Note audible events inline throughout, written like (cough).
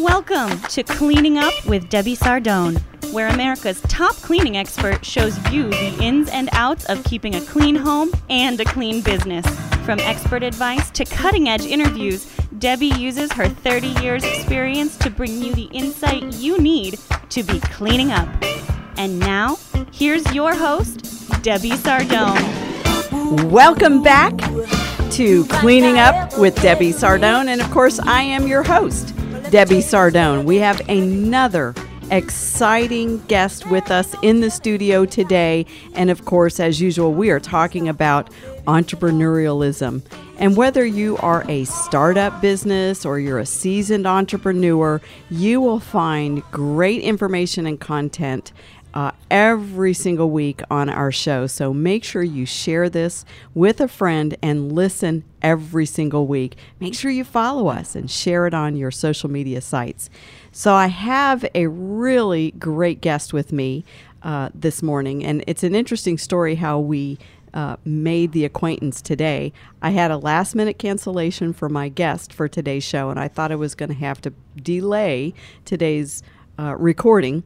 Welcome to Cleaning Up with Debbie Sardone, where America's top cleaning expert shows you the ins and outs of keeping a clean home and a clean business. From expert advice to cutting edge interviews, Debbie uses her 30 years' experience to bring you the insight you need to be cleaning up. And now, here's your host, Debbie Sardone. Welcome back to Cleaning Up with Debbie Sardone. And of course, I am your host, Debbie Sardone. We have another exciting guest with us in the studio today. And of course, as usual, we are talking about entrepreneurialism. And whether you are a startup business or you're a seasoned entrepreneur, you will find great information and content uh, every single week on our show. So make sure you share this with a friend and listen every single week. Make sure you follow us and share it on your social media sites. So I have a really great guest with me uh, this morning, and it's an interesting story how we. Uh, made the acquaintance today. I had a last minute cancellation for my guest for today's show, and I thought I was going to have to delay today's uh, recording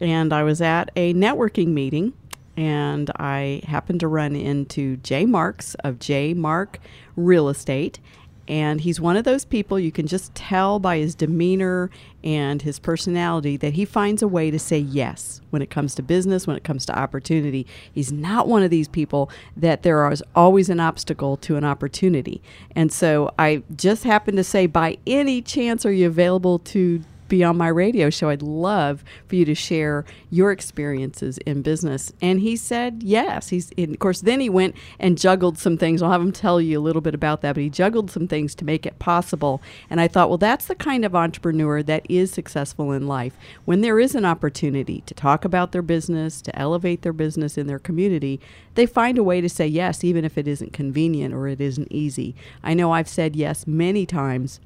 and I was at a networking meeting and I happened to run into Jay Marks of J Mark Real Estate. And he's one of those people you can just tell by his demeanor and his personality that he finds a way to say yes when it comes to business, when it comes to opportunity. He's not one of these people that there is always an obstacle to an opportunity. And so I just happened to say, by any chance, are you available to be on my radio show. I'd love for you to share your experiences in business. And he said yes. He's, of course, then he went and juggled some things. I'll have him tell you a little bit about that, but he juggled some things to make it possible. And I thought, well, that's the kind of entrepreneur that is successful in life. When there is an opportunity to talk about their business, to elevate their business in their community, they find a way to say yes, even if it isn't convenient or it isn't easy. I know I've said yes many times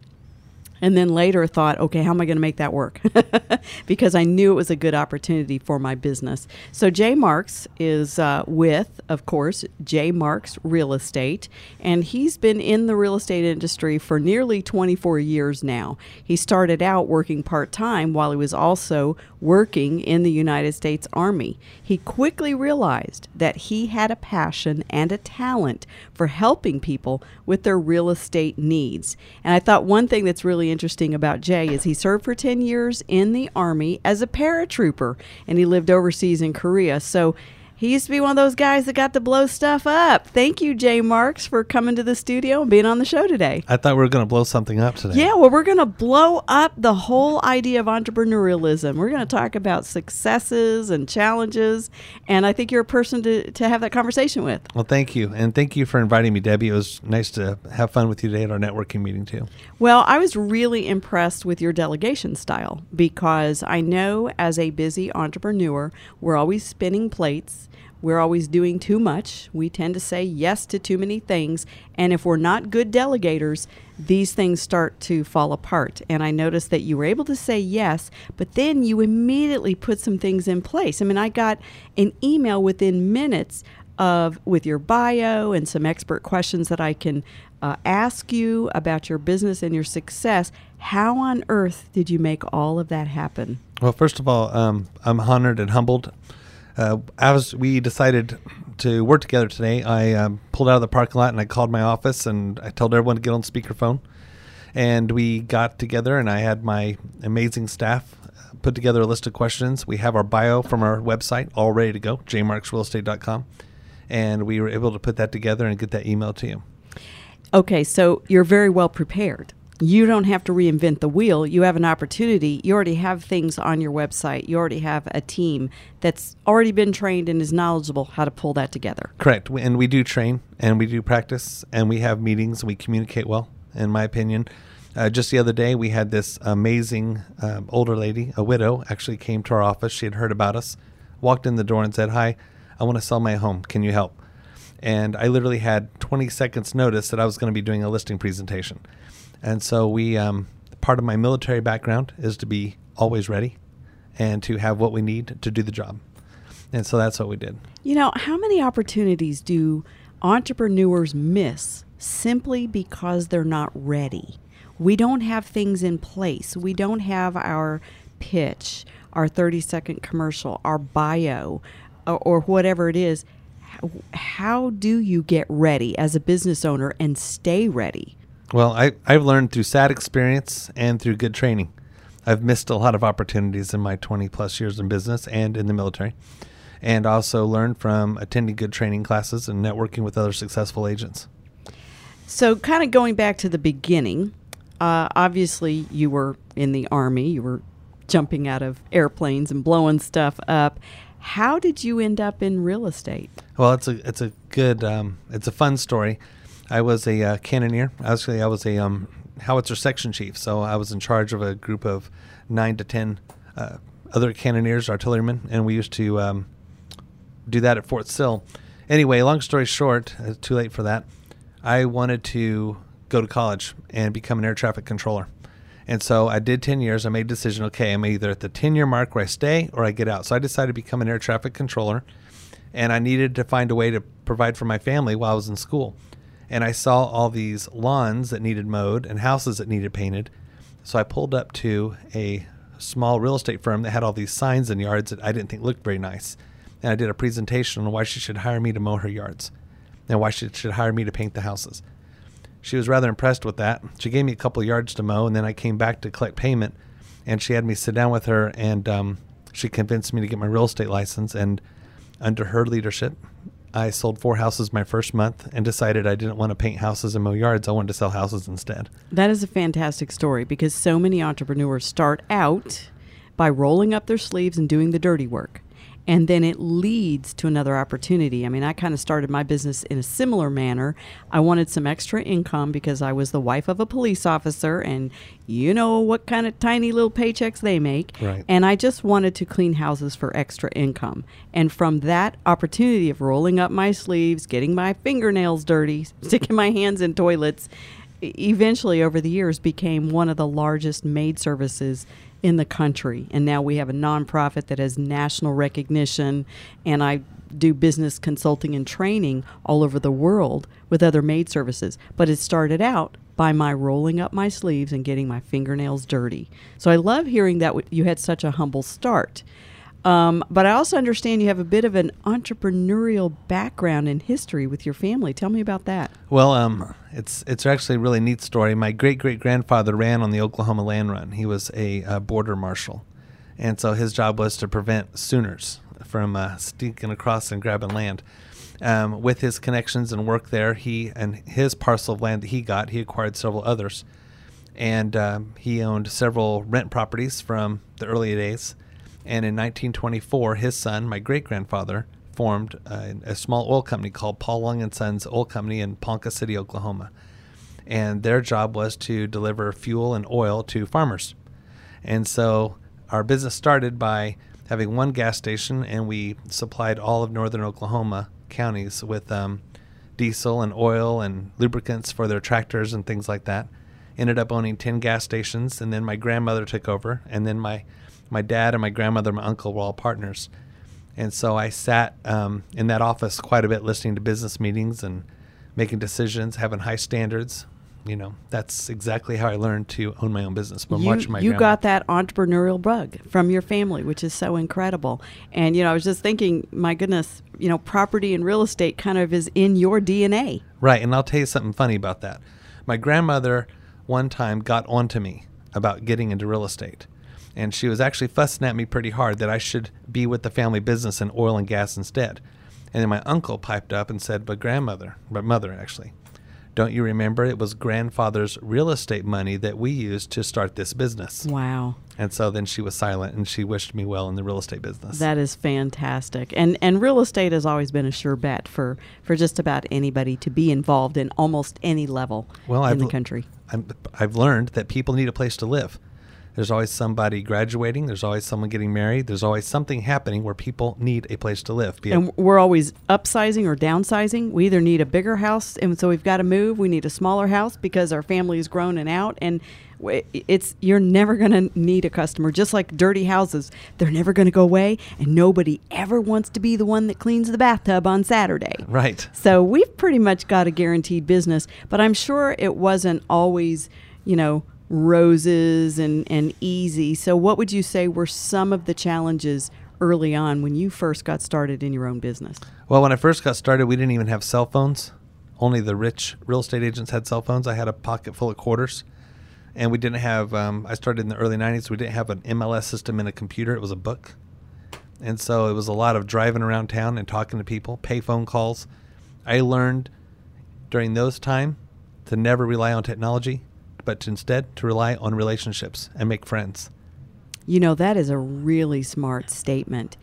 and then later thought, okay, how am I going to make that work? (laughs) because I knew it was a good opportunity for my business. So Jay Marks is uh, with, of course, Jay Marks Real Estate, and he's been in the real estate industry for nearly 24 years now. He started out working part time while he was also working in the United States Army. He quickly realized that he had a passion and a talent for helping people with their real estate needs. And I thought one thing that's really interesting about Jay is he served for 10 years in the Army as a paratrooper and he lived overseas in Korea. So he used to be one of those guys that got to blow stuff up. Thank you, Jay Marks, for coming to the studio and being on the show today. I thought we were going to blow something up today. Yeah, well, we're going to blow up the whole idea of entrepreneurialism. We're going to talk about successes and challenges, and I think you're a person to, to have that conversation with. Well, thank you. And thank you for inviting me, Debbie. It was nice to have fun with you today at our networking meeting, too. Well, I was really impressed with your delegation style because I know as a busy entrepreneur, we're always spinning plates we're always doing too much. We tend to say yes to too many things. And if we're not good delegators, these things start to fall apart. And I noticed that you were able to say yes, but then you immediately put some things in place. I mean, I got an email within minutes of with your bio and some expert questions that I can uh, ask you about your business and your success. How on earth did you make all of that happen? Well, first of all, um, I'm honored and humbled uh, as we decided to work together today, I um, pulled out of the parking lot and I called my office and I told everyone to get on speakerphone. And we got together and I had my amazing staff uh, put together a list of questions. We have our bio from our website all ready to go, jmarksrealestate.com. And we were able to put that together and get that email to you. Okay, so you're very well prepared you don't have to reinvent the wheel. You have an opportunity. You already have things on your website. You already have a team that's already been trained and is knowledgeable how to pull that together. Correct. And we do train and we do practice and we have meetings and we communicate well, in my opinion. Uh, just the other day, we had this amazing um, older lady, a widow, actually came to our office. She had heard about us, walked in the door and said, Hi, I want to sell my home. Can you help? And I literally had 20 seconds notice that I was going to be doing a listing presentation. And so we, um, part of my military background is to be always ready and to have what we need to do the job. And so that's what we did. You know, how many opportunities do entrepreneurs miss simply because they're not ready? we don't have things in place. We don't have our pitch, our 30 second commercial, our bio, or, or whatever it is. How, how do you get ready as a business owner and stay ready? Well, I, I've learned through sad experience and through good training. I've missed a lot of opportunities in my 20 plus years in business and in the military, and also learned from attending good training classes and networking with other successful agents. So, kind of going back to the beginning, uh, obviously you were in the Army, you were jumping out of airplanes and blowing stuff up. How did you end up in real estate? Well, it's a it's a good um, it's a fun story. I was a uh, cannoneer. Actually, I was a um, howitzer section chief, so I was in charge of a group of nine to ten uh, other cannoneers, artillerymen, and we used to um, do that at Fort Sill. Anyway, long story short, uh, too late for that. I wanted to go to college and become an air traffic controller. And so I did 10 years. I made a decision okay, I'm either at the 10 year mark where I stay or I get out. So I decided to become an air traffic controller. And I needed to find a way to provide for my family while I was in school. And I saw all these lawns that needed mowed and houses that needed painted. So I pulled up to a small real estate firm that had all these signs and yards that I didn't think looked very nice. And I did a presentation on why she should hire me to mow her yards and why she should hire me to paint the houses. She was rather impressed with that. She gave me a couple yards to mow, and then I came back to collect payment, and she had me sit down with her, and um, she convinced me to get my real estate license. And under her leadership, I sold four houses my first month and decided I didn't want to paint houses and mow yards. I wanted to sell houses instead. That is a fantastic story because so many entrepreneurs start out by rolling up their sleeves and doing the dirty work and then it leads to another opportunity. I mean, I kind of started my business in a similar manner. I wanted some extra income because I was the wife of a police officer, and you know what kind of tiny little paychecks they make. Right. And I just wanted to clean houses for extra income. And from that opportunity of rolling up my sleeves, getting my fingernails dirty, (laughs) sticking my hands in toilets, eventually over the years became one of the largest maid services in the country. And now we have a nonprofit that has national recognition. And I do business consulting and training all over the world with other maid services. But it started out by my rolling up my sleeves and getting my fingernails dirty. So I love hearing that you had such a humble start. Um, but I also understand you have a bit of an entrepreneurial background and history with your family. Tell me about that. Well, um, it's it's actually a really neat story. My great great grandfather ran on the Oklahoma Land Run. He was a, a border marshal, and so his job was to prevent Sooners from uh, sneaking across and grabbing land. Um, with his connections and work there, he and his parcel of land that he got, he acquired several others, and um, he owned several rent properties from the early days and in 1924, his son, my great grandfather, formed a, a, small oil company called Paul Long and Sons Oil Company in Ponca City, Oklahoma. And their job was to deliver fuel and oil to farmers. And so our business started by having one gas station, and we supplied all of northern Oklahoma counties with um, diesel and oil and lubricants for their tractors and things like that. Ended up owning 10 gas stations, and then my grandmother took over, and then my my dad and my grandmother, and my uncle were all partners. And so I sat um, in that office quite a bit, listening to business meetings and making decisions, having high standards. You know, that's exactly how I learned to own my own business. But you, watching my you grandma. got that entrepreneurial bug from your family, which is so incredible. And you know, I was just thinking, my goodness, you know, property and real estate kind of is in your DNA. Right, and I'll tell you something funny about that. My grandmother one time got onto me about getting into real estate and she was actually fussing at me pretty hard that I should be with the family business in oil and gas instead. And then my uncle piped up and said, But grandmother, but mother actually, don't you remember it was grandfather's real estate money that we used to start this business? Wow. And so then she was silent and she wished me well in the real estate business. That is fantastic. And and real estate has always been a sure bet for, for just about anybody to be involved in almost any level well, in I've, the country. i I've learned that people need a place to live. There's always somebody graduating. There's always someone getting married. There's always something happening where people need a place to live. and we're always upsizing or downsizing. We either need a bigger house, and so we've got to move. We need a smaller house because our family is grown and out. And it's you're never going to need a customer. Just like dirty houses, they're never going to go away, and nobody ever wants to be the one that cleans the bathtub on Saturday. Right. So we've pretty much got a guaranteed business. But I'm sure it wasn't always you know, roses and, and easy. So, what would you say were some of the challenges early on when you first got started in your own business? Well, when I first got started, we didn't even have cell phones. Only the rich real estate agents had cell phones. I had a pocket full of quarters. And we didn't have, um, I started in the early 90s. We didn't have an MLS system in a computer, it was a book. And so it was a lot of driving around town and talking to people, pay phone calls. I learned during those time to never rely on technology, but instead to rely on relationships and make friends. You know, that is a really smart statement.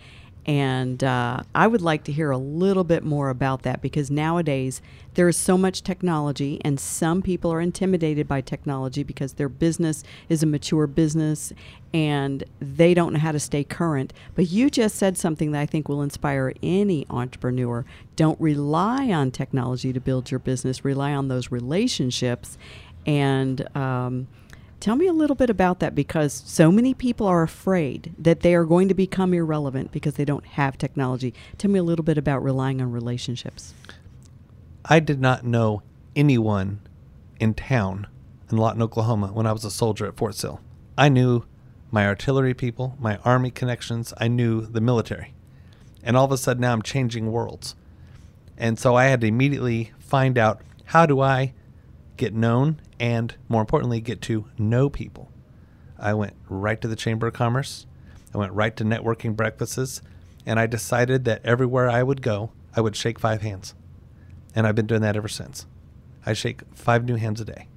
And uh, I would like to hear a little bit more about that because nowadays there is so much technology, and some people are intimidated by technology because their business is a mature business and they don't know how to stay current. But you just said something that I think will inspire any entrepreneur. Don't rely on technology to build your business, rely on those relationships. And, um, Tell me a little bit about that because so many people are afraid that they are going to become irrelevant because they don't have technology. Tell me a little bit about relying on relationships. I did not know anyone in town in Lawton, Oklahoma when I was a soldier at Fort Sill. I knew my artillery people, my army connections, I knew the military. And all of a sudden now I'm changing worlds. And so I had to immediately find out how do I get known and more importantly, get to know people. I went right to the Chamber of Commerce. I went right to networking breakfasts, and I decided that everywhere I would go, I would shake five hands. And I've been doing that ever since. I shake five new hands a day.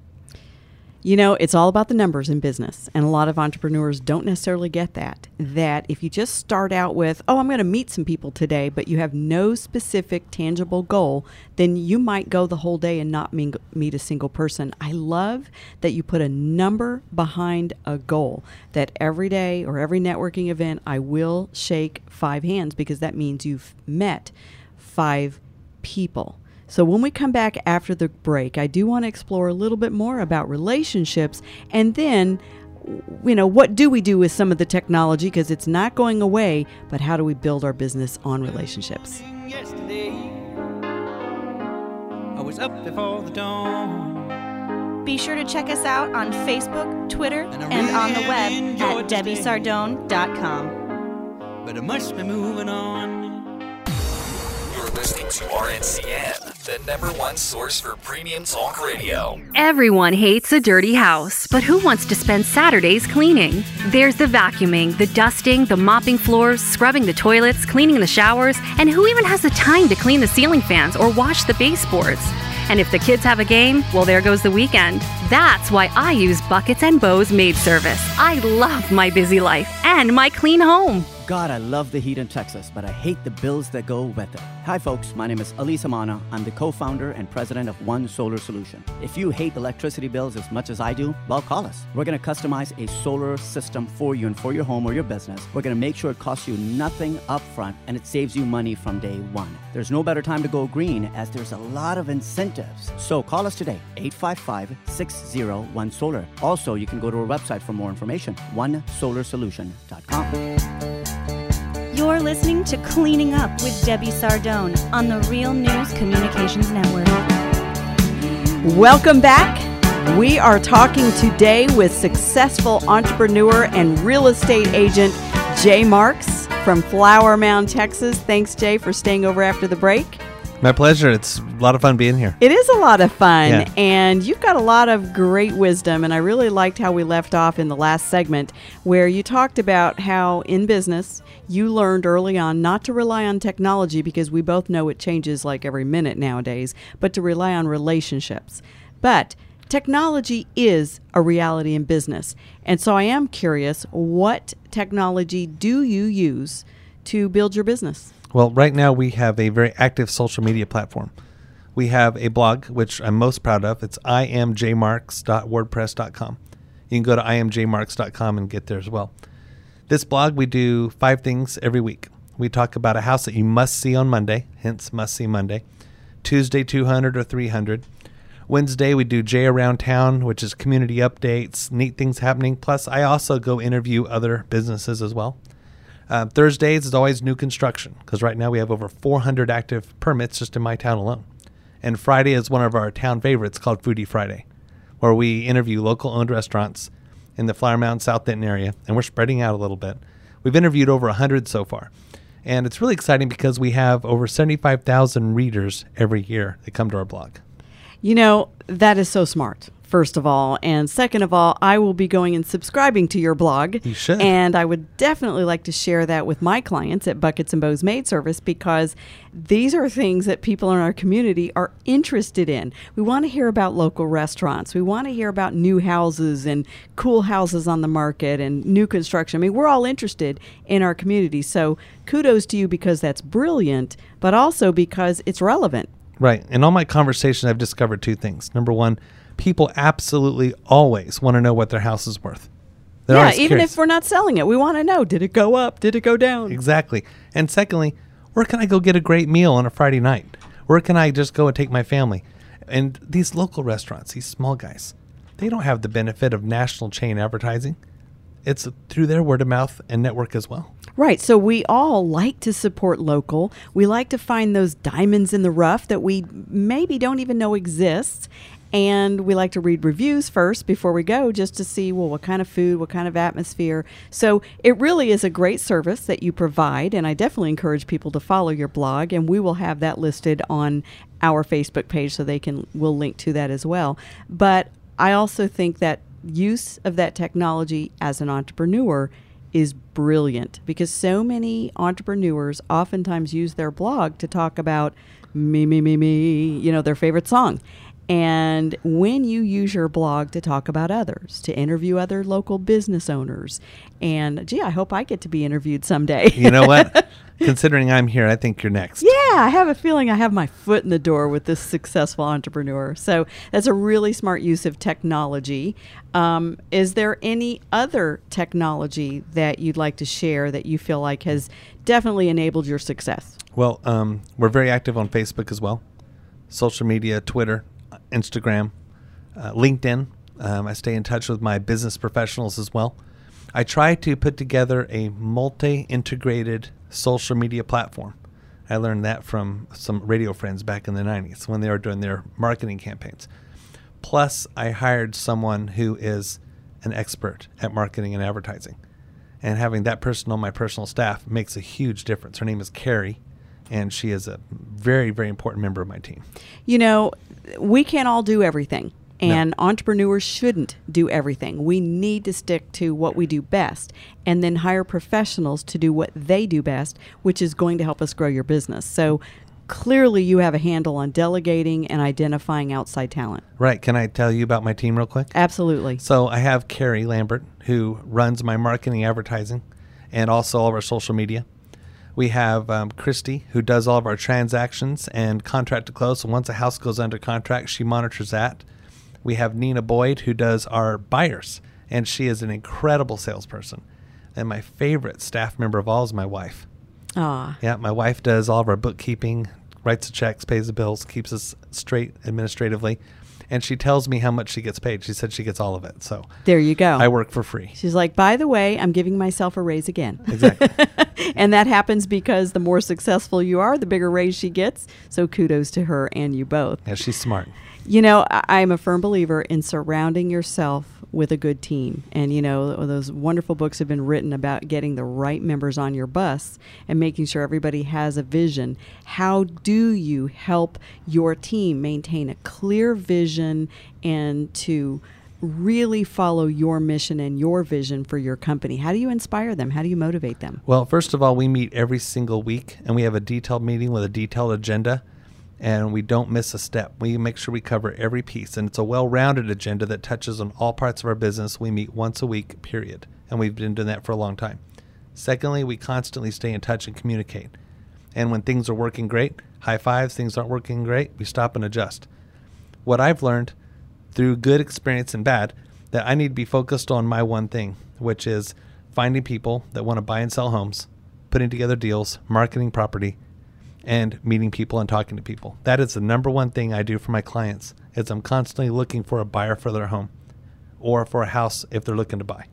You know, it's all about the numbers in business, and a lot of entrepreneurs don't necessarily get that. That if you just start out with, oh, I'm going to meet some people today, but you have no specific tangible goal, then you might go the whole day and not meet a single person. I love that you put a number behind a goal, that every day or every networking event, I will shake five hands because that means you've met five people. So, when we come back after the break, I do want to explore a little bit more about relationships and then, you know, what do we do with some of the technology because it's not going away, but how do we build our business on relationships? I was up before the dawn. Be sure to check us out on Facebook, Twitter, and, and on the web at DebbieSardone.com. But I must be moving on listening to RNCN, the number one source for premium talk radio. Everyone hates a dirty house, but who wants to spend Saturdays cleaning? There's the vacuuming, the dusting, the mopping floors, scrubbing the toilets, cleaning the showers, and who even has the time to clean the ceiling fans or wash the baseboards? And if the kids have a game, well, there goes the weekend. That's why I use Buckets and Bows Maid Service. I love my busy life and my clean home. God, I love the heat in Texas, but I hate the bills that go with it. Hi, folks. My name is Elisa Mana. I'm the co founder and president of One Solar Solution. If you hate electricity bills as much as I do, well, call us. We're going to customize a solar system for you and for your home or your business. We're going to make sure it costs you nothing upfront and it saves you money from day one. There's no better time to go green as there's a lot of incentives. So call us today, 855 601 Solar. Also, you can go to our website for more information, onesolarsolution.com. You're listening to Cleaning Up with Debbie Sardone on the Real News Communications Network. Welcome back. We are talking today with successful entrepreneur and real estate agent Jay Marks from Flower Mound, Texas. Thanks, Jay, for staying over after the break. My pleasure. It's a lot of fun being here. It is a lot of fun. Yeah. And you've got a lot of great wisdom. And I really liked how we left off in the last segment where you talked about how in business you learned early on not to rely on technology because we both know it changes like every minute nowadays, but to rely on relationships. But technology is a reality in business. And so I am curious what technology do you use to build your business? Well, right now we have a very active social media platform. We have a blog, which I'm most proud of. It's imjmarks.wordpress.com. You can go to imjmarks.com and get there as well. This blog, we do five things every week. We talk about a house that you must see on Monday, hence must see Monday. Tuesday, 200 or 300. Wednesday, we do Jay Around Town, which is community updates, neat things happening. Plus, I also go interview other businesses as well. Uh, Thursdays is always new construction because right now we have over 400 active permits just in my town alone. And Friday is one of our town favorites called Foodie Friday, where we interview local owned restaurants in the Flower Mound South Denton area, and we're spreading out a little bit. We've interviewed over 100 so far. And it's really exciting because we have over 75,000 readers every year that come to our blog. You know, that is so smart. First of all, and second of all, I will be going and subscribing to your blog. You should. And I would definitely like to share that with my clients at Buckets and Bows Maid Service because these are things that people in our community are interested in. We want to hear about local restaurants. We want to hear about new houses and cool houses on the market and new construction. I mean, we're all interested in our community. So kudos to you because that's brilliant, but also because it's relevant. Right. In all my conversations, I've discovered two things. Number one, people absolutely always want to know what their house is worth. They're yeah, even curious. if we're not selling it, we want to know did it go up? Did it go down? Exactly. And secondly, where can I go get a great meal on a Friday night? Where can I just go and take my family? And these local restaurants, these small guys, they don't have the benefit of national chain advertising. It's through their word of mouth and network as well. Right. So we all like to support local. We like to find those diamonds in the rough that we maybe don't even know exists. And we like to read reviews first before we go just to see, well, what kind of food, what kind of atmosphere. So it really is a great service that you provide. And I definitely encourage people to follow your blog. And we will have that listed on our Facebook page so they can, we'll link to that as well. But I also think that use of that technology as an entrepreneur is brilliant because so many entrepreneurs oftentimes use their blog to talk about me, me, me, me, you know, their favorite song. And when you use your blog to talk about others, to interview other local business owners, and gee, I hope I get to be interviewed someday. You know what? (laughs) Considering I'm here, I think you're next. Yeah, I have a feeling I have my foot in the door with this successful entrepreneur. So that's a really smart use of technology. Um, is there any other technology that you'd like to share that you feel like has definitely enabled your success? Well, um, we're very active on Facebook as well, social media, Twitter, Instagram, uh, LinkedIn. Um, I stay in touch with my business professionals as well. I try to put together a multi integrated social media platform. I learned that from some radio friends back in the 90s when they were doing their marketing campaigns. Plus, I hired someone who is an expert at marketing and advertising. And having that person on my personal staff makes a huge difference. Her name is Carrie, and she is a very, very important member of my team. You know, we can't all do everything. And entrepreneurs shouldn't do everything. We need to stick to what we do best and then hire professionals to do what they do best, which is going to help us grow your business. So clearly, you have a handle on delegating and identifying outside talent. Right. Can I tell you about my team real quick? Absolutely. So I have Carrie Lambert, who runs my marketing, advertising, and also all of our social media. We have um, Christy, who does all of our transactions and contract to close. So once a house goes under contract, she monitors that. We have Nina Boyd, who does our buyers, and she is an incredible salesperson. And my favorite staff member of all is my wife. Ah, Yeah, my wife does all of our bookkeeping, writes the checks, pays the bills, keeps us straight administratively. And she tells me how much she gets paid. She said she gets all of it. So there you go. I work for free. She's like, by the way, I'm giving myself a raise again. Exactly. (laughs) and that happens because the more successful you are, the bigger raise she gets. So kudos to her and you both. yeah, she's smart. You know, I- I'm a firm believer in surrounding yourself with a good team. And, you know, those wonderful books have been written about getting the right members on your bus and making sure everybody has a vision. How do you help your team maintain a clear vision and to really follow your mission and your vision for your company? How do you inspire them? How do you motivate them? Well, first of all, we meet every single week and we have a detailed meeting with a detailed agenda and we don't miss a step. We make sure we cover every piece and it's a well-rounded agenda that touches on all parts of our business. We meet once a week, period. And we've been doing that for a long time. Secondly, we constantly stay in touch and communicate. And when things are working great, high fives, things aren't working great, we stop and adjust. What I've learned through good experience and bad that I need to be focused on my one thing, which is finding people that want to buy and sell homes, putting together deals, marketing property, and meeting people and talking to people. That is the number one thing I do for my clients is I'm constantly looking for a buyer for their home or for a house if they're looking to buy.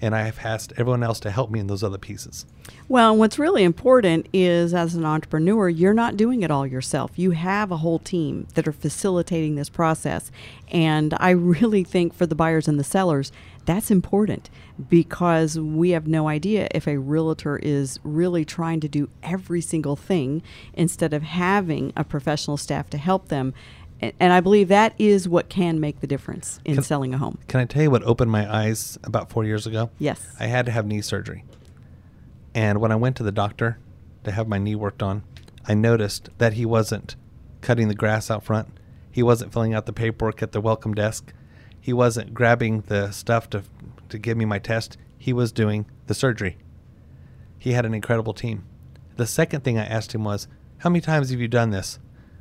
and I have asked everyone else to help me in those other pieces. Well, what's really important is as an entrepreneur, you're not doing it all yourself. You have a whole team that are facilitating this process. And I really think for the buyers and the sellers, that's important because we have no idea if a realtor is really trying to do every single thing instead of having a professional staff to help them. And I believe that is what can make the difference in Can- selling a home. Can I tell you what opened my eyes about four years ago? Yes. I had to have knee surgery. And when I went to the doctor to have my knee worked on, I noticed that he wasn't cutting the grass out front. He wasn't filling out the paperwork at the welcome desk. He wasn't grabbing the stuff to, to give me my test. He was doing the surgery. He had an incredible team. The second thing I asked him was, How many times have you done this?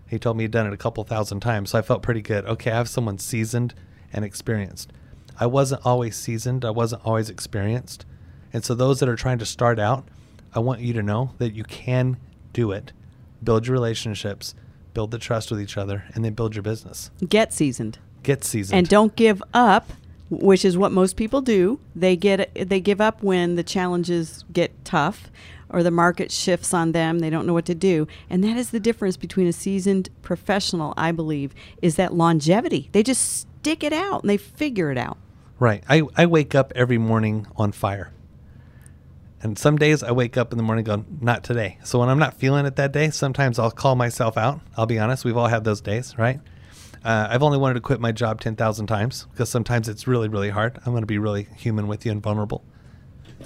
He told me he'd done it a couple thousand times. So I felt pretty good. Okay, I have someone seasoned and experienced. I wasn't always seasoned, I wasn't always experienced. And so, those that are trying to start out, I want you to know that you can do it. Build your relationships, build the trust with each other, and then build your business. Get seasoned. Get seasoned. and don't give up which is what most people do they get they give up when the challenges get tough or the market shifts on them they don't know what to do and that is the difference between a seasoned professional i believe is that longevity they just stick it out and they figure it out Right. I, I wake up every morning on fire. And some days I wake up in the morning going, not today. So when I'm not feeling it that day, sometimes I'll call myself out. I'll be honest. We've all had those days, right? Uh, I've only wanted to quit my job 10,000 times because sometimes it's really, really hard. I'm going to be really human with you and vulnerable.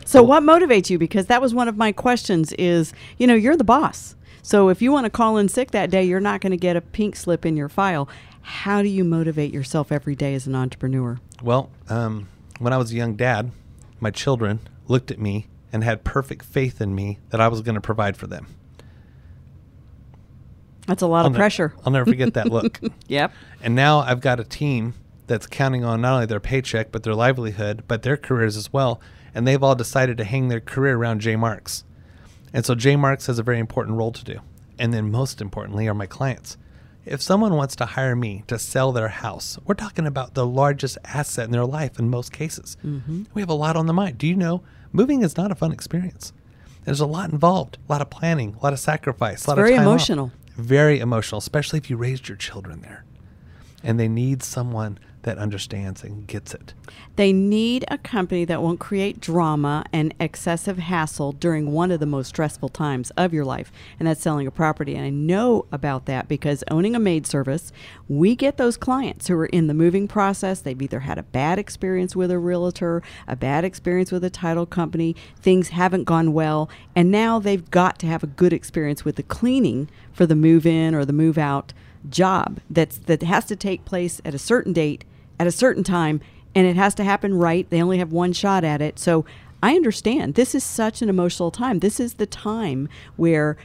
so what motivates you because that was one of my questions is you know you're the boss so if you want to call in sick that day you're not going to get a pink slip in your file how do you motivate yourself every day as an entrepreneur Well, um, when I was a young dad, my children looked at me and had perfect faith in me that I was going to provide for them. That's a lot I'll of ne- pressure I'll never forget that look. (laughs) yep And now I've got a team that's counting on not only their paycheck, but their livelihood, but their careers as well. And they've all decided to hang their career around J Marks. And so J Marks has a very important role to do. And then most importantly are my clients. If someone wants to hire me to sell their house, we're talking about the largest asset in their life in most cases. Mm-hmm. We have a lot on the mind. Do you know moving is not a fun experience? There's a lot involved, a lot of planning, a lot of sacrifice, a lot very of time off. Very emotional, especially if you raised your children there. And they need someone that understands and gets it. They need a company that won't create drama and excessive hassle during one of the most stressful times of your life, and that's selling a property. And I know about that because owning a maid service, we get those clients who are in the moving process. They've either had a bad experience with a realtor, a bad experience with a title company, things haven't gone well, and now they've got to have a good experience with the cleaning for the move in or the move out job that's that has to take place at a certain date at a certain time and it has to happen right. They only have one shot at it. So i understand. This is such an emotional time. This is the time where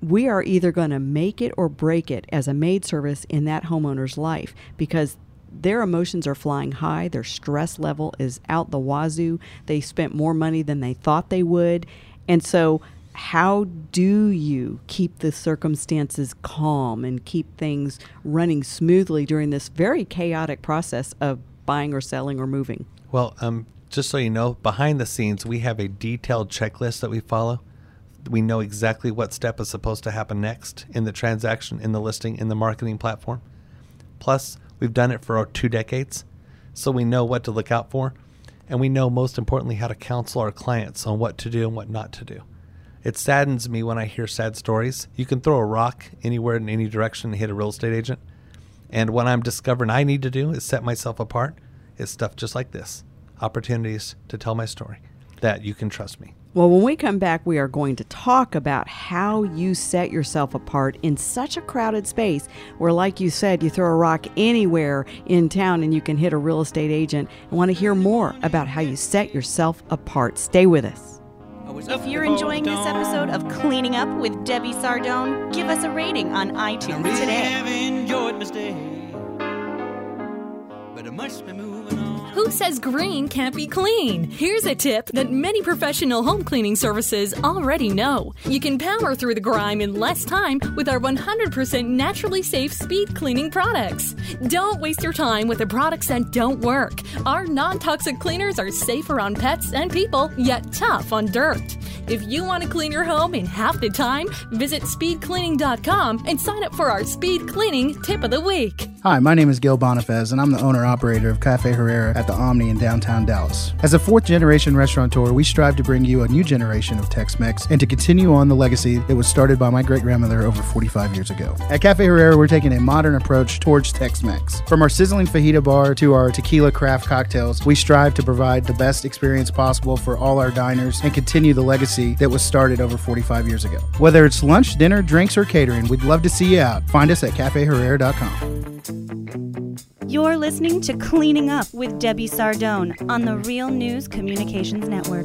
we are either going to make it or break it as a maid service in that homeowner's life because their emotions are flying high. Their stress level is out the wazoo. They spent more money than they thought they would. And so how do you keep the circumstances calm and keep things running smoothly during this very chaotic process of buying or selling or moving? Well, um, just so you know, behind the scenes, we have a detailed checklist that we follow. We know exactly what step is supposed to happen next in the transaction, in the listing, in the marketing platform. Plus, we've done it for two decades, so we know what to look out for. And we know, most importantly, how to counsel our clients on what to do and what not to do. It saddens me when I hear sad stories. You can throw a rock anywhere in any direction and hit a real estate agent. And what I'm discovering I need to do is set myself apart. Is stuff just like this opportunities to tell my story that you can trust me. Well, when we come back, we are going to talk about how you set yourself apart in such a crowded space where, like you said, you throw a rock anywhere in town and you can hit a real estate agent. I want to hear more about how you set yourself apart. Stay with us. If you're enjoying this episode of Cleaning Up with Debbie Sardone, give us a rating on iTunes today. Who says green can't be clean? Here's a tip that many professional home cleaning services already know. You can power through the grime in less time with our 100% naturally safe speed cleaning products. Don't waste your time with the products that don't work. Our non toxic cleaners are safer on pets and people, yet tough on dirt. If you want to clean your home in half the time, visit speedcleaning.com and sign up for our speed cleaning tip of the week. Hi, my name is Gil Bonifaz, and I'm the owner operator of Cafe Herrera at the Omni in downtown Dallas. As a fourth generation restaurateur, we strive to bring you a new generation of Tex Mex and to continue on the legacy that was started by my great grandmother over 45 years ago. At Cafe Herrera, we're taking a modern approach towards Tex Mex. From our sizzling fajita bar to our tequila craft cocktails, we strive to provide the best experience possible for all our diners and continue the legacy that was started over 45 years ago. Whether it's lunch, dinner, drinks, or catering, we'd love to see you out. Find us at cafeherrera.com. You're listening to Cleaning Up with Debbie Sardone on the Real News Communications Network.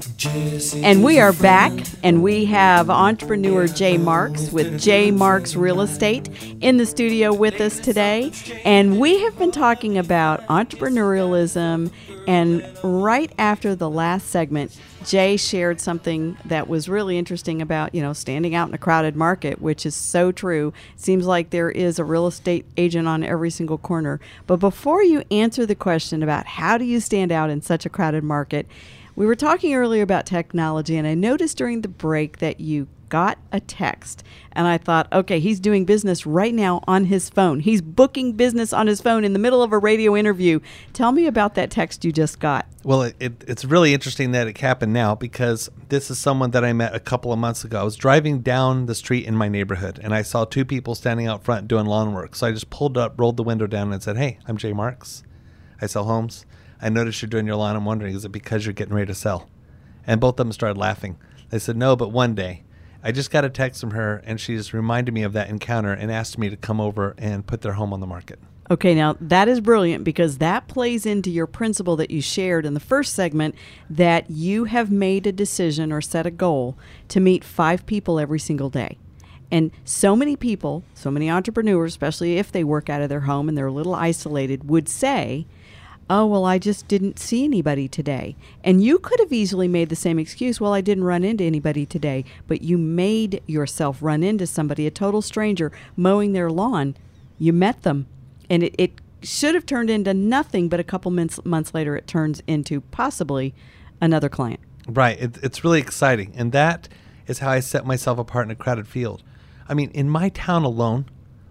And we are back, and we have entrepreneur Jay Marks with Jay Marks Real Estate in the studio with us today. And we have been talking about entrepreneurialism. And right after the last segment, Jay shared something that was really interesting about, you know, standing out in a crowded market, which is so true. Seems like there is a real estate agent on every single corner. But before you answer the question about how do you stand out in such a crowded market, we were talking earlier about technology, and I noticed during the break that you got a text and I thought, okay, he's doing business right now on his phone. He's booking business on his phone in the middle of a radio interview. Tell me about that text you just got. Well, it, it, it's really interesting that it happened now because this is someone that I met a couple of months ago. I was driving down the street in my neighborhood and I saw two people standing out front doing lawn work. So I just pulled up, rolled the window down, and said, Hey, I'm Jay Marks. I sell homes. I noticed you're doing your lawn. I'm wondering, is it because you're getting ready to sell? And both of them started laughing. They said, No, but one day. I just got a text from her, and she's reminded me of that encounter and asked me to come over and put their home on the market. Okay, now that is brilliant because that plays into your principle that you shared in the first segment that you have made a decision or set a goal to meet five people every single day. And so many people, so many entrepreneurs, especially if they work out of their home and they're a little isolated, would say, oh, well, I just didn't see anybody today. And you could have easily made the same excuse, well, I didn't run into anybody today, but you made yourself run into somebody, a total stranger, mowing their lawn. You met them, and it, it should have turned into nothing, but a couple months, months later, it turns into possibly another client. Right. It, it's really exciting. And that is how I set myself apart in a crowded field. I mean, in my town alone,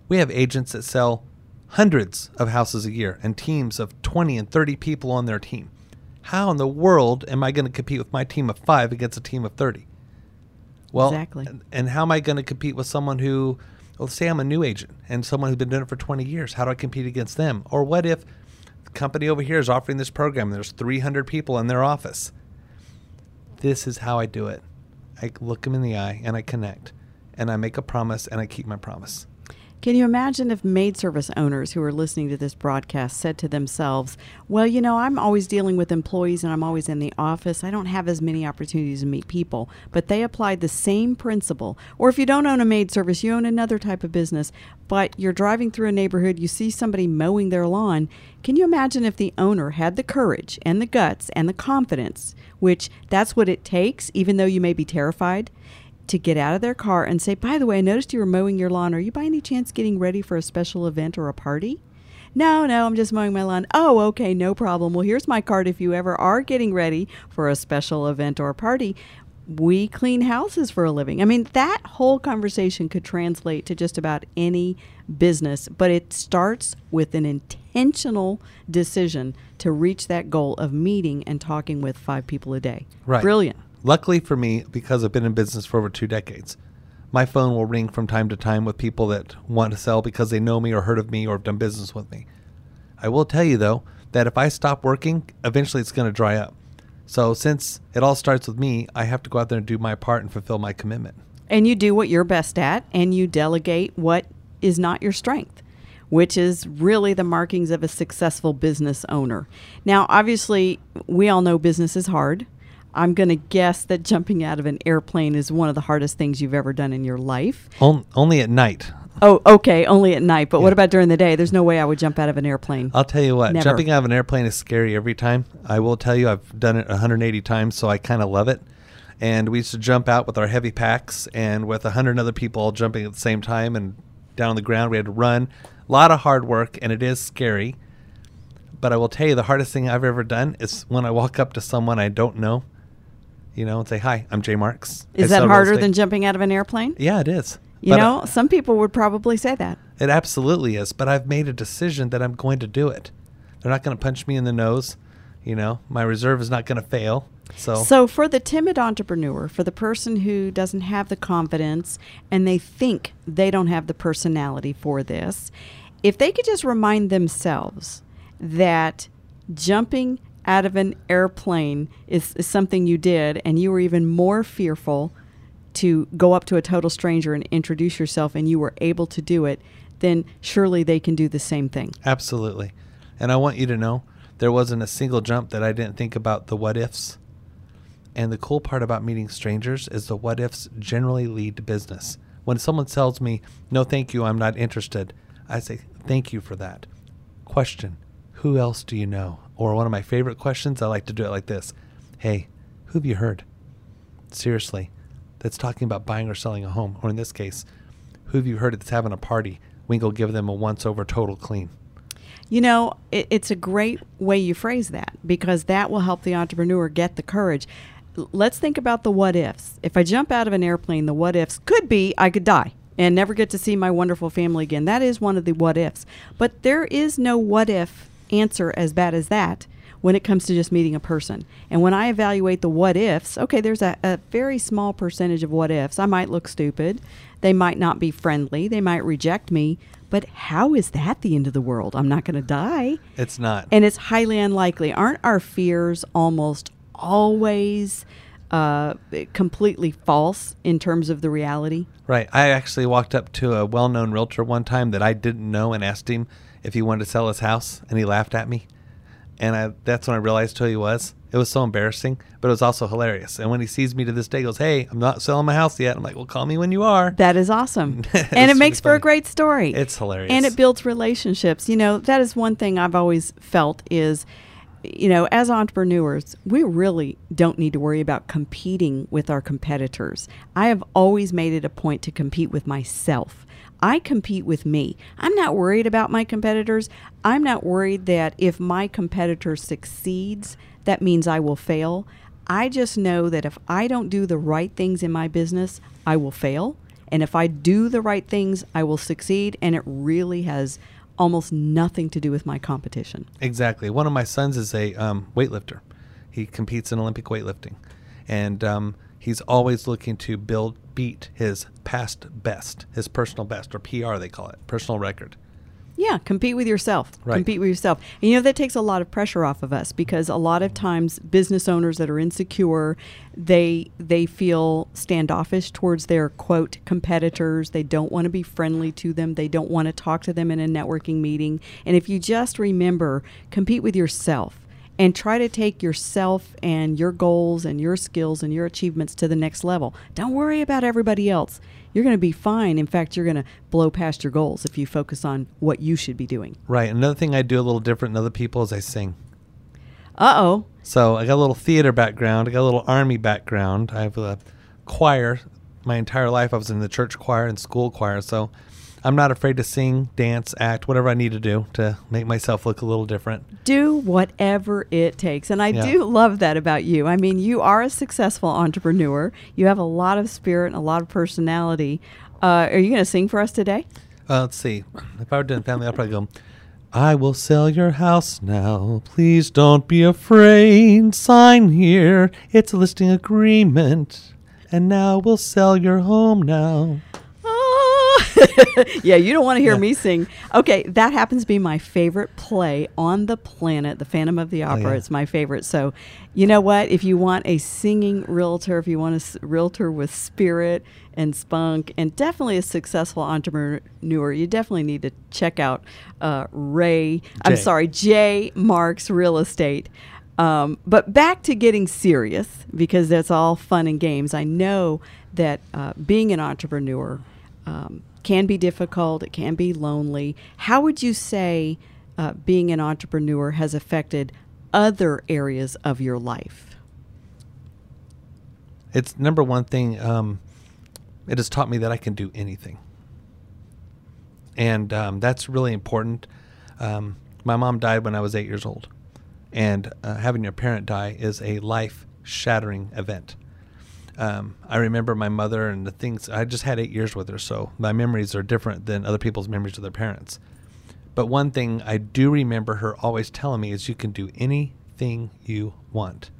we have agents that sell hundreds of houses a year and teams of 20 and 30 people on their team. How in the world am I going to compete with my team of five against a team of 30? Well, Exactly. and, how am I going to compete with someone who, well, say I'm a new agent and someone who's been doing it for 20 years? How do I compete against them? Or what if the company over here is offering this program and there's 300 people in their office? This is how I do it. I look them in the eye and I connect and I make a promise and I keep my promise. Can you imagine if maid service owners who are listening to this broadcast said to themselves, Well, you know, I'm always dealing with employees and I'm always in the office. I don't have as many opportunities to meet people. But they applied the same principle. Or if you don't own a maid service, you own another type of business, but you're driving through a neighborhood, you see somebody mowing their lawn. Can you imagine if the owner had the courage and the guts and the confidence, which that's what it takes, even though you may be terrified? To get out of their car and say, By the way, I noticed you were mowing your lawn. Are you by any chance getting ready for a special event or a party? No, no, I'm just mowing my lawn. Oh, okay, no problem. Well, here's my card if you ever are getting ready for a special event or a party. We clean houses for a living. I mean, that whole conversation could translate to just about any business, but it starts with an intentional decision to reach that goal of meeting and talking with five people a day. Right. Brilliant. Luckily for me, because I've been in business for over two decades, my phone will ring from time to time with people that want to sell because they know me or heard of me or have done business with me. I will tell you though that if I stop working, eventually it's going to dry up. So since it all starts with me, I have to go out there and do my part and fulfill my commitment. And you do what you're best at and you delegate what is not your strength, which is really the markings of a successful business owner. Now, obviously, we all know business is hard. I'm going to guess that jumping out of an airplane is one of the hardest things you've ever done in your life. On, only at night. Oh, okay, only at night. But what about during the day? There's no way I would jump out of an airplane. I'll tell you what, Never. jumping out of an airplane is scary every time. I will tell you, I've done it 180 times, so I kind of love it. And we used to jump out with our heavy packs and with 100 other people all jumping at the same time and down on the ground. We had to run. A lot of hard work, and it is scary. But I will tell you, the hardest thing I've ever done is when I walk up to someone I don't know, you know, and say, Hi, I'm Jay Marks. I Is that harder estate." than jumping out of an airplane? Yeah, it is. You But, know, uh, some people would probably say that. it absolutely is, but I've made a decision that I'm going to do it. They're not going to punch me in the nose. You know, my reserve is not going to fail. So, So, for the timid entrepreneur, for the person who doesn't have the confidence and they think they don't have the personality for this, if they could just remind themselves that jumping out of an airplane is, is something you did and you were even more fearful to go up to a total stranger and introduce yourself and you were able to do it, then surely they can do the same thing. absolutely. And I want you to know there wasn't a single jump that I didn't think about the what ifs. And the cool part about meeting strangers is the what ifs generally lead to business. When someone tells me, no, thank you, I'm not interested, I say, thank you for that. Question, who else do you know? Or one of my favorite questions, I like to do it like this Hey, who have you heard? Seriously, that's talking about buying or selling a home. Or in this case, who have you heard that's having a party? Go give them a once over total clean. You know, it, it's a great way you phrase that because that will help the entrepreneur get the courage. Let's think about the what ifs. If I jump out of an airplane, the what ifs could be I could die and never get to see my wonderful family again. That is one of the what ifs. But there is no what if answer as bad as that when it comes to just meeting a person. And when I evaluate the what ifs, okay, there's a, a very small percentage of what ifs. I might look stupid. They might not be friendly. They might reject me. But how is that the end of the world? I'm not going to die. It's not. And it's highly unlikely. Aren't our fears almost always uh, completely false in terms of the reality? Right. I actually walked up to a well known realtor one time that I didn't know and asked him if he wanted to sell his house, and he laughed at me. And I, that's when I realized who he was. It was so embarrassing, but it was also hilarious. And when he sees me to this day, he goes, Hey, I'm not selling my house yet. I'm like, Well, call me when you are. That is awesome. (laughs) And it really makes for a great story. It's hilarious. And it builds relationships. You know, that is one thing I've always felt is you know, as entrepreneurs, we really don't need to worry about competing with our competitors. I have always made it a point to compete with myself. I compete with me. I'm not worried about my competitors. I'm not worried that if my competitor succeeds, that means I will fail. I just know that if I don't do the right things in my business, I will fail. And if I do the right things, I will succeed. And it really has almost nothing to do with my competition. Exactly. One of my sons is a um, weightlifter. He competes in Olympic weightlifting, and um, he's always looking to build beat his past best, his personal best, or PR they call it, personal record. Yeah, compete with yourself. Right. Compete with yourself. And you know that takes a lot of pressure off of us because a lot of times business owners that are insecure, they they feel standoffish towards their quote competitors. They don't want to be friendly to them. They don't want to talk to them in a networking meeting. And if you just remember, compete with yourself and try to take yourself and your goals and your skills and your achievements to the next level. Don't worry about everybody else. You're going to be fine. In fact, you're going to blow past your goals if you focus on what you should be doing. Right. Another thing I do a little different than other people is I sing. Uh oh. So I got a little theater background. I got a little army background. I have a choir. My entire life I was in the church choir and school choir. So I'm not afraid to sing, dance, act, whatever I need to do to make myself look a little different. Do whatever it takes. And I Yeah. do love that about you. I mean, you are a successful entrepreneur. You have a lot of spirit and a lot of personality. Uh, are you going to sing for us today? Uh, let's see. If I were doing family, I'd probably go, I will sell your house now. Please don't be afraid. Sign here. It's a listing agreement. And now we'll sell your home now. Oh. (laughs) yeah, you don't want to hear Yeah. me sing. Okay, that happens to be my favorite play on the planet, The Phantom of the Opera. Oh, yeah. It's my favorite. So, you know what? If you want a singing realtor, if you want a s- realtor with spirit and spunk, and definitely a successful entrepreneur, you definitely need to check out uh, Ray. I'm sorry, Jay Marks Real Estate. Um, but back to getting serious because that's all fun and games. I know that uh, being an entrepreneur um, can be difficult, it can be lonely. How would you say uh, being an entrepreneur has affected other areas of your life? It's number one thing. Um, it has taught me that I can do anything, and um, that's really important. Um, my mom died when I was eight years old, and uh, having your parent die is a life-shattering event. Um, I remember my mother and the things. I just had eight years with her, so my memories are different than other people's memories of their parents. But one thing I do remember her always telling me is you can do anything you want.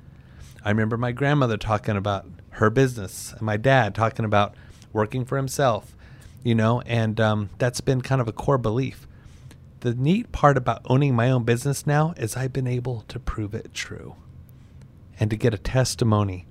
I remember my grandmother talking about her business and my dad talking about working for himself, you know, and um, that's been kind of a core belief. The neat part about owning my own business now is I've been able to prove it true and to get a testimony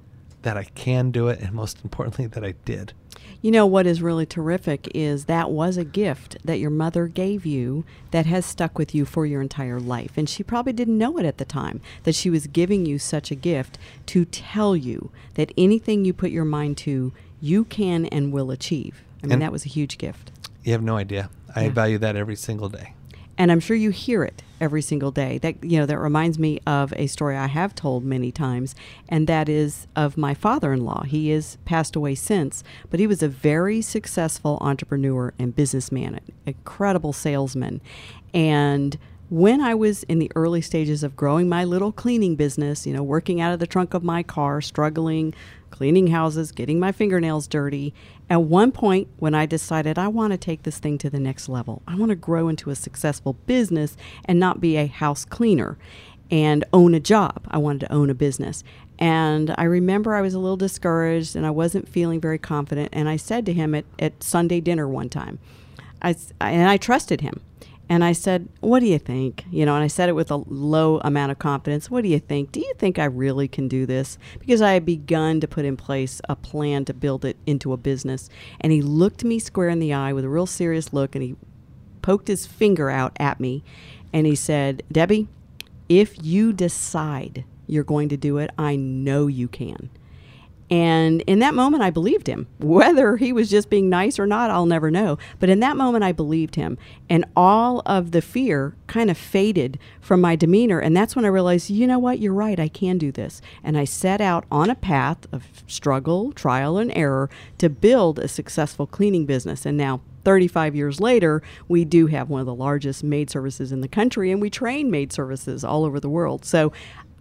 that I can do it and most importantly that I did. You know what is really terrific is that was a gift that your mother gave you that has stuck with you for your entire life. And she probably didn't know it at the time that she was giving you such a gift to tell you that anything you put your mind to, you can and will achieve. I mean, And- that was a huge gift. You have no idea. I Yeah. value that every single day. And I'm sure you hear it every single day. That you know that reminds me of a story I have told many times, and that is of my father-in-law. He is passed away since, but he was a very successful entrepreneur and businessman, an incredible salesman, and when I was in the early stages of growing my little cleaning business, you know, working out of the trunk of my car, struggling, cleaning houses, getting my fingernails dirty, at one point when I decided I want to take this thing to the next level, I want to grow into a successful business and not be a house cleaner and own a job. I wanted to own a business. And I remember I was a little discouraged and I wasn't feeling very confident. And I said to him at, at Sunday dinner one time, I, and I trusted him. And I said, What do you think? You know, and I said it with a low amount of confidence. What do you think? Do you think I really can do this? Because I had begun to put in place a plan to build it into a business. And he looked me square in the eye with a real serious look and he poked his finger out at me and he said, Debbie, if you decide you're going to do it, I know you can. And in that moment, I believed him. (laughs) Whether he was just being nice or not, I'll never know. But in that moment, I believed him. And all of the fear kind of faded from my demeanor. And that's when I realized, you know what? You're right. I can do this. And I set out on a path of struggle, trial, and error to build a successful cleaning business. And now, 35 years later, we do have one of the largest maid services in the country, and we train maid services all over the world. So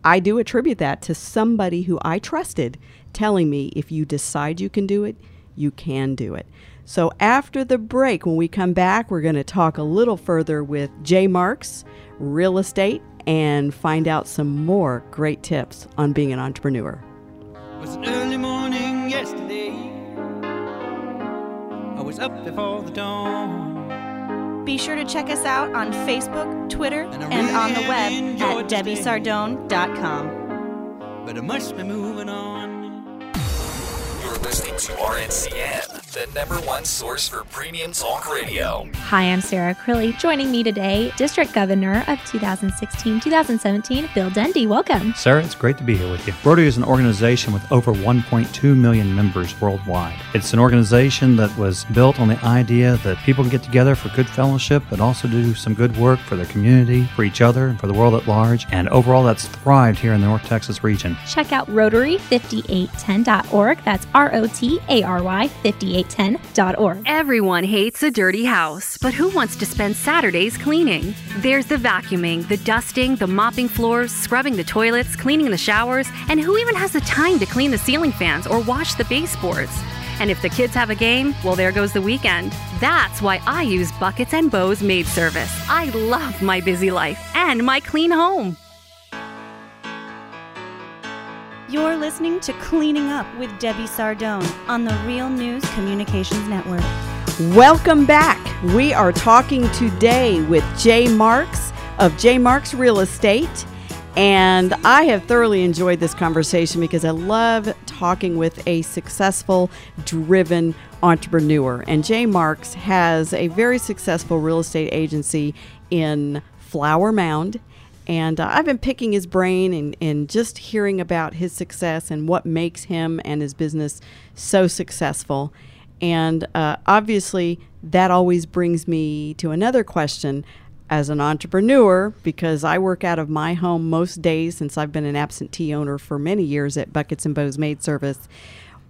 I do attribute that to somebody who I trusted telling me if you decide you can do it, you can do it. So after the break, when we come back, we're going to talk a little further with Jay Marks, real estate, and find out some more great tips on being an entrepreneur. It was an early morning yesterday. I was up before the dawn. Be sure to check us out on Facebook, Twitter, And I and on the web at this day. debbiesardone.com. But I must be moving on. Listening to RNCN, the number one source for premium talk radio. Hi, I'm Sarah Crilly. Joining me today, District Governor of 2016 2017, Bill Dendy. Welcome. Sarah, it's great to be here with you. Rotary is an organization with over 1.2 million members worldwide. It's an organization that was built on the idea that people can get together for good fellowship, but also do some good work for their community, for each other, and for the world at large. And overall, that's thrived here in the North Texas region. Check out Rotary5810.org. That's R O T A R Y 5810.org. Everyone hates a dirty house, but who wants to spend Saturdays cleaning? There's the vacuuming, the dusting, the mopping floors, scrubbing the toilets, cleaning the showers, and who even has the time to clean the ceiling fans or wash the baseboards? And if the kids have a game, well, there goes the weekend. That's why I use Buckets and Bows Maid Service. I love my busy life and my clean home. You're listening to Cleaning Up with Debbie Sardone on the Real News Communications Network. Welcome back. We are talking today with Jay Marks of Jay Marks Real Estate. And I have thoroughly enjoyed this conversation because I love talking with a successful, driven entrepreneur. And Jay Marks has a very successful real estate agency in Flower Mound. And uh, I've been picking his brain and, and just hearing about his success and what makes him and his business so successful. And uh, obviously, that always brings me to another question. As an entrepreneur, because I work out of my home most days since I've been an absentee owner for many years at Buckets and Bows Maid Service,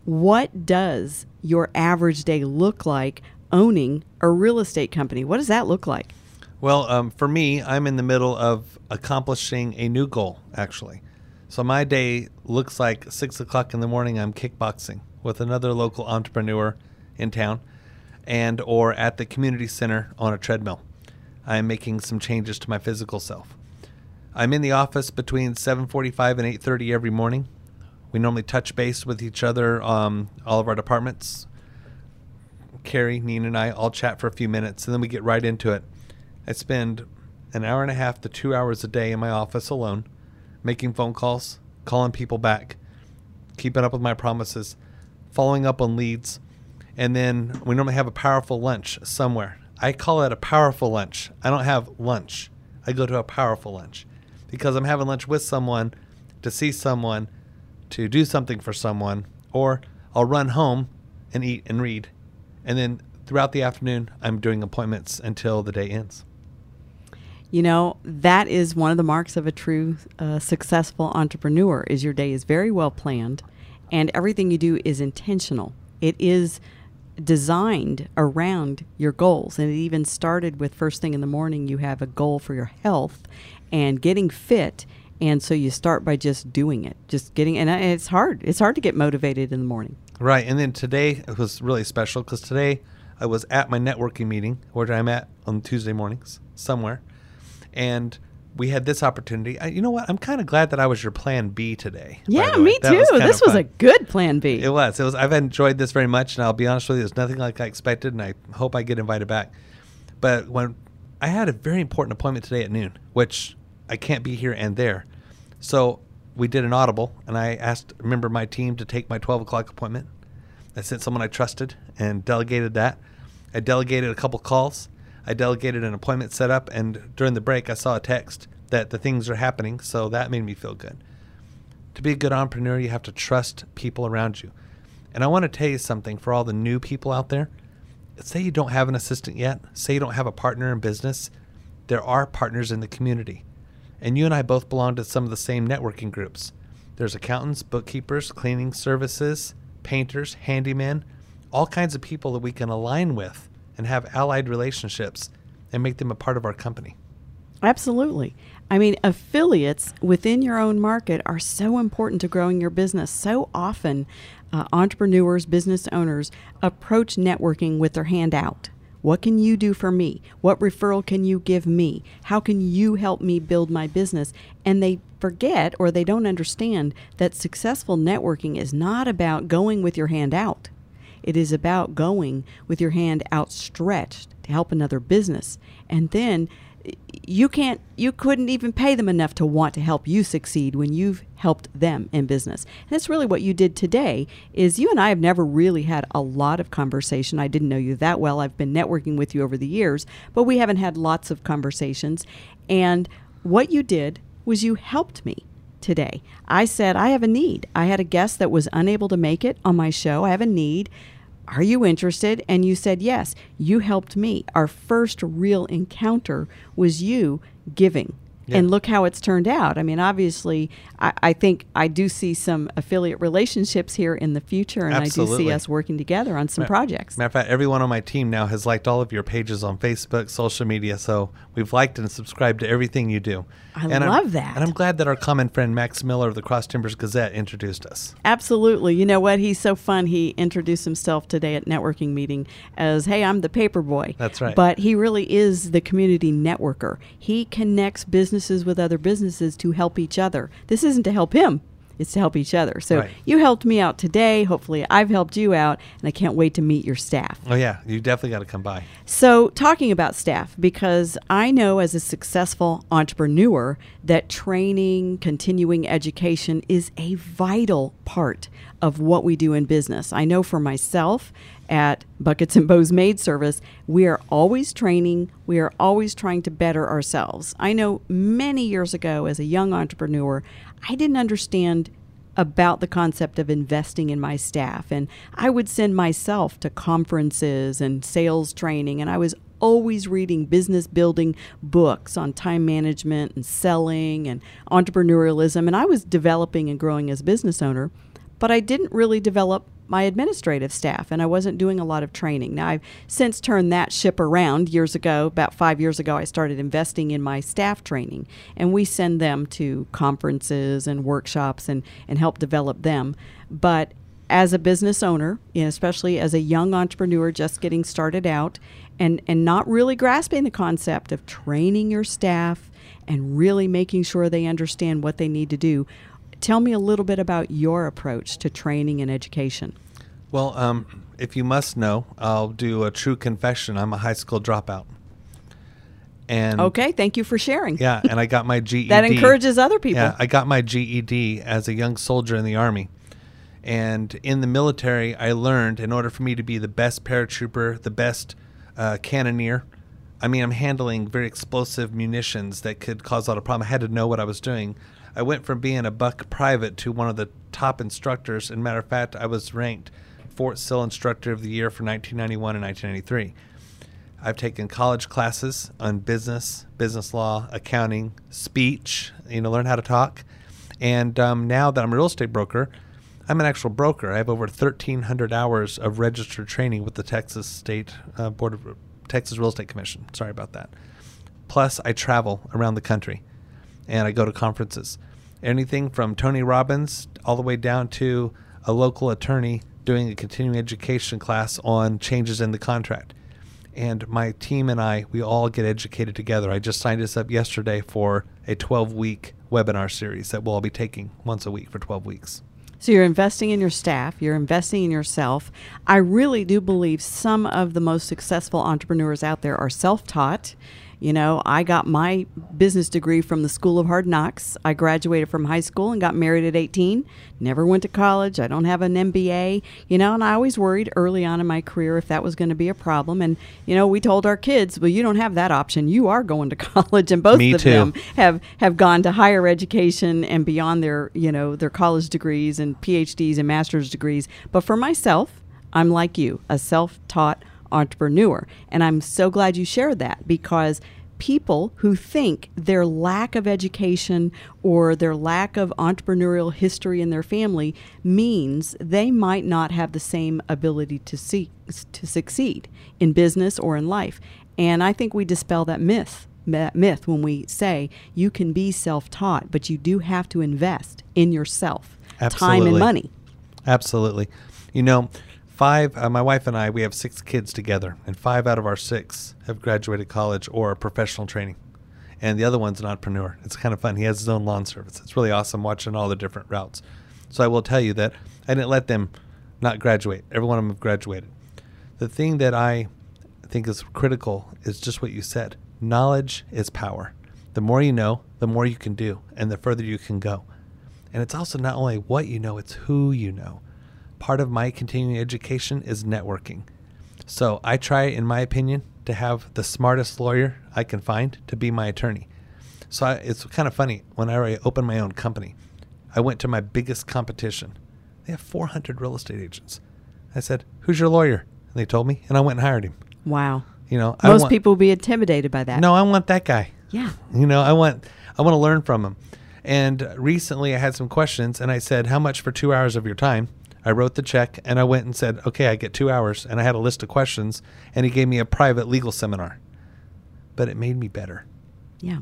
what does your average day look like owning a real estate company? What does that look like? Well, um, for me, I'm in the middle of accomplishing a new goal, actually. So my day looks like six o'clock in the morning. I'm kickboxing with another local entrepreneur in town, and or at the community center on a treadmill. I am making some changes to my physical self. I'm in the office between 7:45 and 8:30 every morning. We normally touch base with each other, um, all of our departments. Carrie, Nina, and I all chat for a few minutes, and then we get right into it. I spend an hour and a half to two hours a day in my office alone, making phone calls, calling people back, keeping up with my promises, following up on leads, and then we normally have a powerful lunch somewhere. I call it a powerful lunch. I don't have lunch. I go to a powerful lunch because I'm having lunch with someone to see someone, to do something for someone, or I'll run home and eat and read. And then throughout the afternoon, I'm doing appointments until the day ends. You know, that is one of the marks of a true uh, successful entrepreneur is your day is very well planned and everything you do is intentional. It is designed around your goals and it even started with first thing in the morning you have a goal for your health and getting fit and so you start by just doing it just getting and it's hard it's hard to get motivated in the morning right and then today it was really special because today i was at my networking meeting where i'm at on tuesday mornings somewhere and we had this opportunity. I, you know what? I'm kind of glad that I was your plan B today. Yeah, me too. Was this was a good plan B. It was. It was. I've enjoyed this very much, and I'll be honest with you, it's nothing like I expected, and I hope I get invited back. But when I had a very important appointment today at noon, which I can't be here and there, so we did an audible, and I asked a member of my team to take my 12 o'clock appointment. I sent someone I trusted and delegated that. I delegated a couple calls I delegated an appointment set up, and during the break, I saw a text that the things are happening. So that made me feel good. To be a good entrepreneur, you have to trust people around you. And I want to tell you something for all the new people out there. Say you don't have an assistant yet, say you don't have a partner in business, there are partners in the community. And you and I both belong to some of the same networking groups. There's accountants, bookkeepers, cleaning services, painters, handymen, all kinds of people that we can align with and have allied relationships and make them a part of our company. Absolutely. I mean, affiliates within your own market are so important to growing your business. So often, uh, entrepreneurs, business owners approach networking with their hand out. What can you do for me? What referral can you give me? How can you help me build my business? And they forget or they don't understand that successful networking is not about going with your hand out. It is about going with your hand outstretched to help another business. And then you can't you couldn't even pay them enough to want to help you succeed when you've helped them in business. And that's really what you did today is you and i have never really had a lot of conversation. I didn't know you that well. I've been networking with you over the years but we haven't had lots of conversations. And what you did was you helped me today i said i have a need i had a guest that was unable to make it on my show i have a need are you interested? And you said yes. You helped me. Our first real encounter was you giving. Yeah. And look how it's turned out. I mean, obviously, I, I, think I do see some affiliate relationships here in the future, and Absolutely. I do see us working together on some matter, projects. Matter of fact, everyone on my team now has liked all of your pages on Facebook, social media. So we've liked and subscribed to everything you do. I and love I'm, that. And I'm glad that our common friend Max Miller of the Cross Timbers Gazette introduced us. Absolutely. You know what? He's so fun. He introduced himself today at networking meeting as, "Hey, I'm the paper boy." That's right. But he really is the community networker. He connects businesses with other businesses to help each other. This isn't to help him it's to help each other. So right. you helped me out today. Hopefully, I've helped you out, and I can't wait to meet your staff. Oh, yeah. You definitely got to come by. So, talking about staff, because I know as a successful entrepreneur that training, continuing education is a vital part of what we do in business. I know for myself at Buckets and Bows Maid Service, we are always training, we are always trying to better ourselves. I know many years ago as a young entrepreneur, I didn't understand about the concept of investing in my staff. And I would send myself to conferences and sales training, and I was always reading business building books on time management and selling and entrepreneurialism. And I was developing and growing as a business owner, but I didn't really develop my administrative staff and I wasn't doing a lot of training. Now, I've since turned that ship around years ago. About five years ago, I started investing in my staff training, and we send them to conferences and workshops and, and help develop them. But as a business owner, especially as a young entrepreneur just getting started out, and, and not really grasping the concept of training your staff and really making sure they understand what they need to do, Tell me a little bit about your approach to training and education. Well, um, if you must know, I'll do a true confession. I'm a high school dropout. And okay, thank you for sharing. Yeah, and I got my (laughs) GED. that encourages other people. Yeah, I got my GED as a young soldier in the army. And in the military, I learned in order for me to be the best paratrooper, the best uh, cannoneer, I mean, I'm handling very explosive munitions that could cause a lot of problem. I had to know what I was doing. I went from being a buck private to one of the top instructors. And matter of fact, I was ranked Fort Sill Instructor of the Year for 1991 and 1993. I've taken college classes on business, business law, accounting, speech, you know, learn how to talk. And um, now that I'm a real estate broker, I'm an actual broker. I have over 1,300 hours of registered training with the Texas State uh, Board of Texas Real Estate Commission. Sorry about that. Plus, I travel around the country and I go to conferences. Anything from Tony Robbins all the way down to a local attorney doing a continuing education class on changes in the contract. And my team and I, we all get educated together. I just signed us up yesterday for a 12 week webinar series that we'll all be taking once a week for 12 weeks. So you're investing in your staff, you're investing in yourself. I really do believe some of the most successful entrepreneurs out there are self taught you know, I got my business degree from the School of Hard Knocks. I graduated from high school and got married at 18. Never went to college. I don't have an MBA, you know, and I always worried early on in my career if that was going to be a problem. And, you know, we told our kids, well, you don't have that option. You are going to (laughs) college. And both Me of too. them have, have gone to higher education and beyond their, you know, their college degrees and PhDs and master's degrees. But for myself, I'm like you, a self taught entrepreneur. And I'm so glad you shared that because people who think their lack of education or their lack of entrepreneurial history in their family means they might not have the same ability to see to succeed in business or in life. And I think we dispel that myth myth when we say you can be self-taught, but you do have to invest in yourself, Absolutely. time and money. Absolutely. You know, five uh, my wife and i we have six kids together and five out of our six have graduated college or professional training. And the other one's an entrepreneur. It's kind of fun. He has his own lawn service. It's really awesome watching all the different routes. So i will tell you that i didn't let them not graduate. Every one of them have graduated. The thing that i think is critical is just what you said. Knowledge is power. The more you know the more you can do and the further you can go. And it's also not only what you know it's who you know part of my continuing education is networking. So I try, in my opinion, to have the smartest lawyer I can find to be my attorney. So I, it's kind of funny. When I opened my own company, I went to my biggest competition. They have 400 real estate agents. I said, "Who's your lawyer?" And they told me, and I went and hired him. Wow. You know, most want, people will be intimidated by that. No, I want that guy. Yeah. You know, I want I want to learn from him. And recently, I had some questions, and I said, "How much for two hours of your time?" I wrote the check and I went and said, okay, I get two hours. And I had a list of questions and he gave me a private legal seminar. But it made me better. Yeah.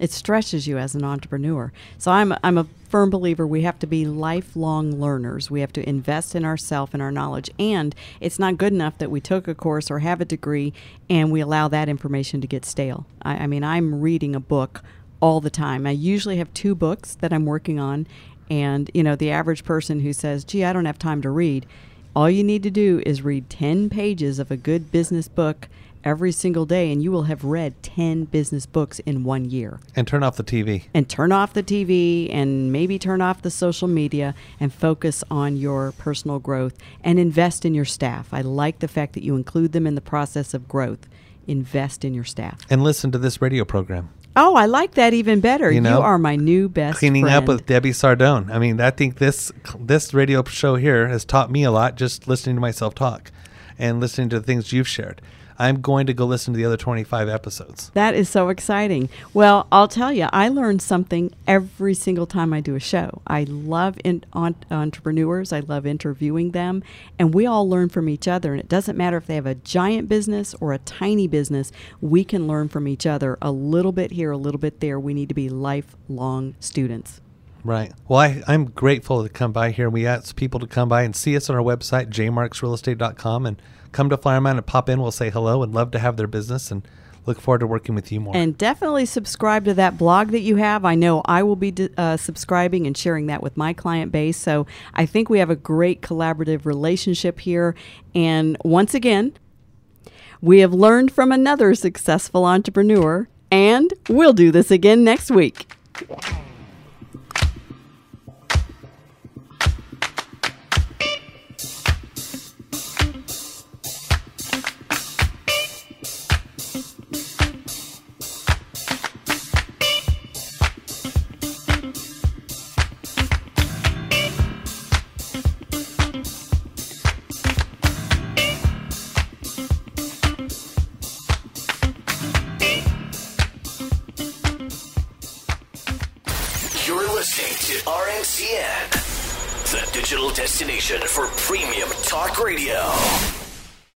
It stretches you as an entrepreneur. So I'm, I'm a firm believer we have to be lifelong learners. We have to invest in ourselves and our knowledge. And it's not good enough that we took a course or have a degree and we allow that information to get stale. I, I mean, I'm reading a book all the time. I usually have two books that I'm working on, and, you know, the average person who says, gee, I don't have time to read, all you need to do is read 10 pages of a good business book every single day, and you will have read 10 business books in one year. And turn off the TV. And turn off the TV and maybe turn off the social media and focus on your personal growth and invest in your staff. I like the fact that you include them in the process of growth. Invest in your staff. And listen to this radio program. Oh, I like that even better. You You, know? are my new best Cleaning friend. up with Debbie Sardone. I mean, I think this this radio show here has taught me a lot just listening to myself talk and listening to the things you've shared. I'm going to go listen to the other 25 episodes. That is so exciting. Well, I'll tell you, I learn something every single time I do a show. I love in, on, entrepreneurs, I love interviewing them, and we all learn from each other. And it doesn't matter if they have a giant business or a tiny business, we can learn from each other a little bit here, a little bit there. We need to be lifelong students. Right. Well, I, I'm grateful to come by here. We ask people to come by and see us on our website, jmarksrealestate.com, and come to Flower Mound and pop in. We'll say hello and love to have their business and look forward to working with you more. And definitely subscribe to that blog that you have. I know I will be uh, subscribing and sharing that with my client base. So I think we have a great collaborative relationship here. And once again, we have learned from another successful entrepreneur, and we'll do this again next week.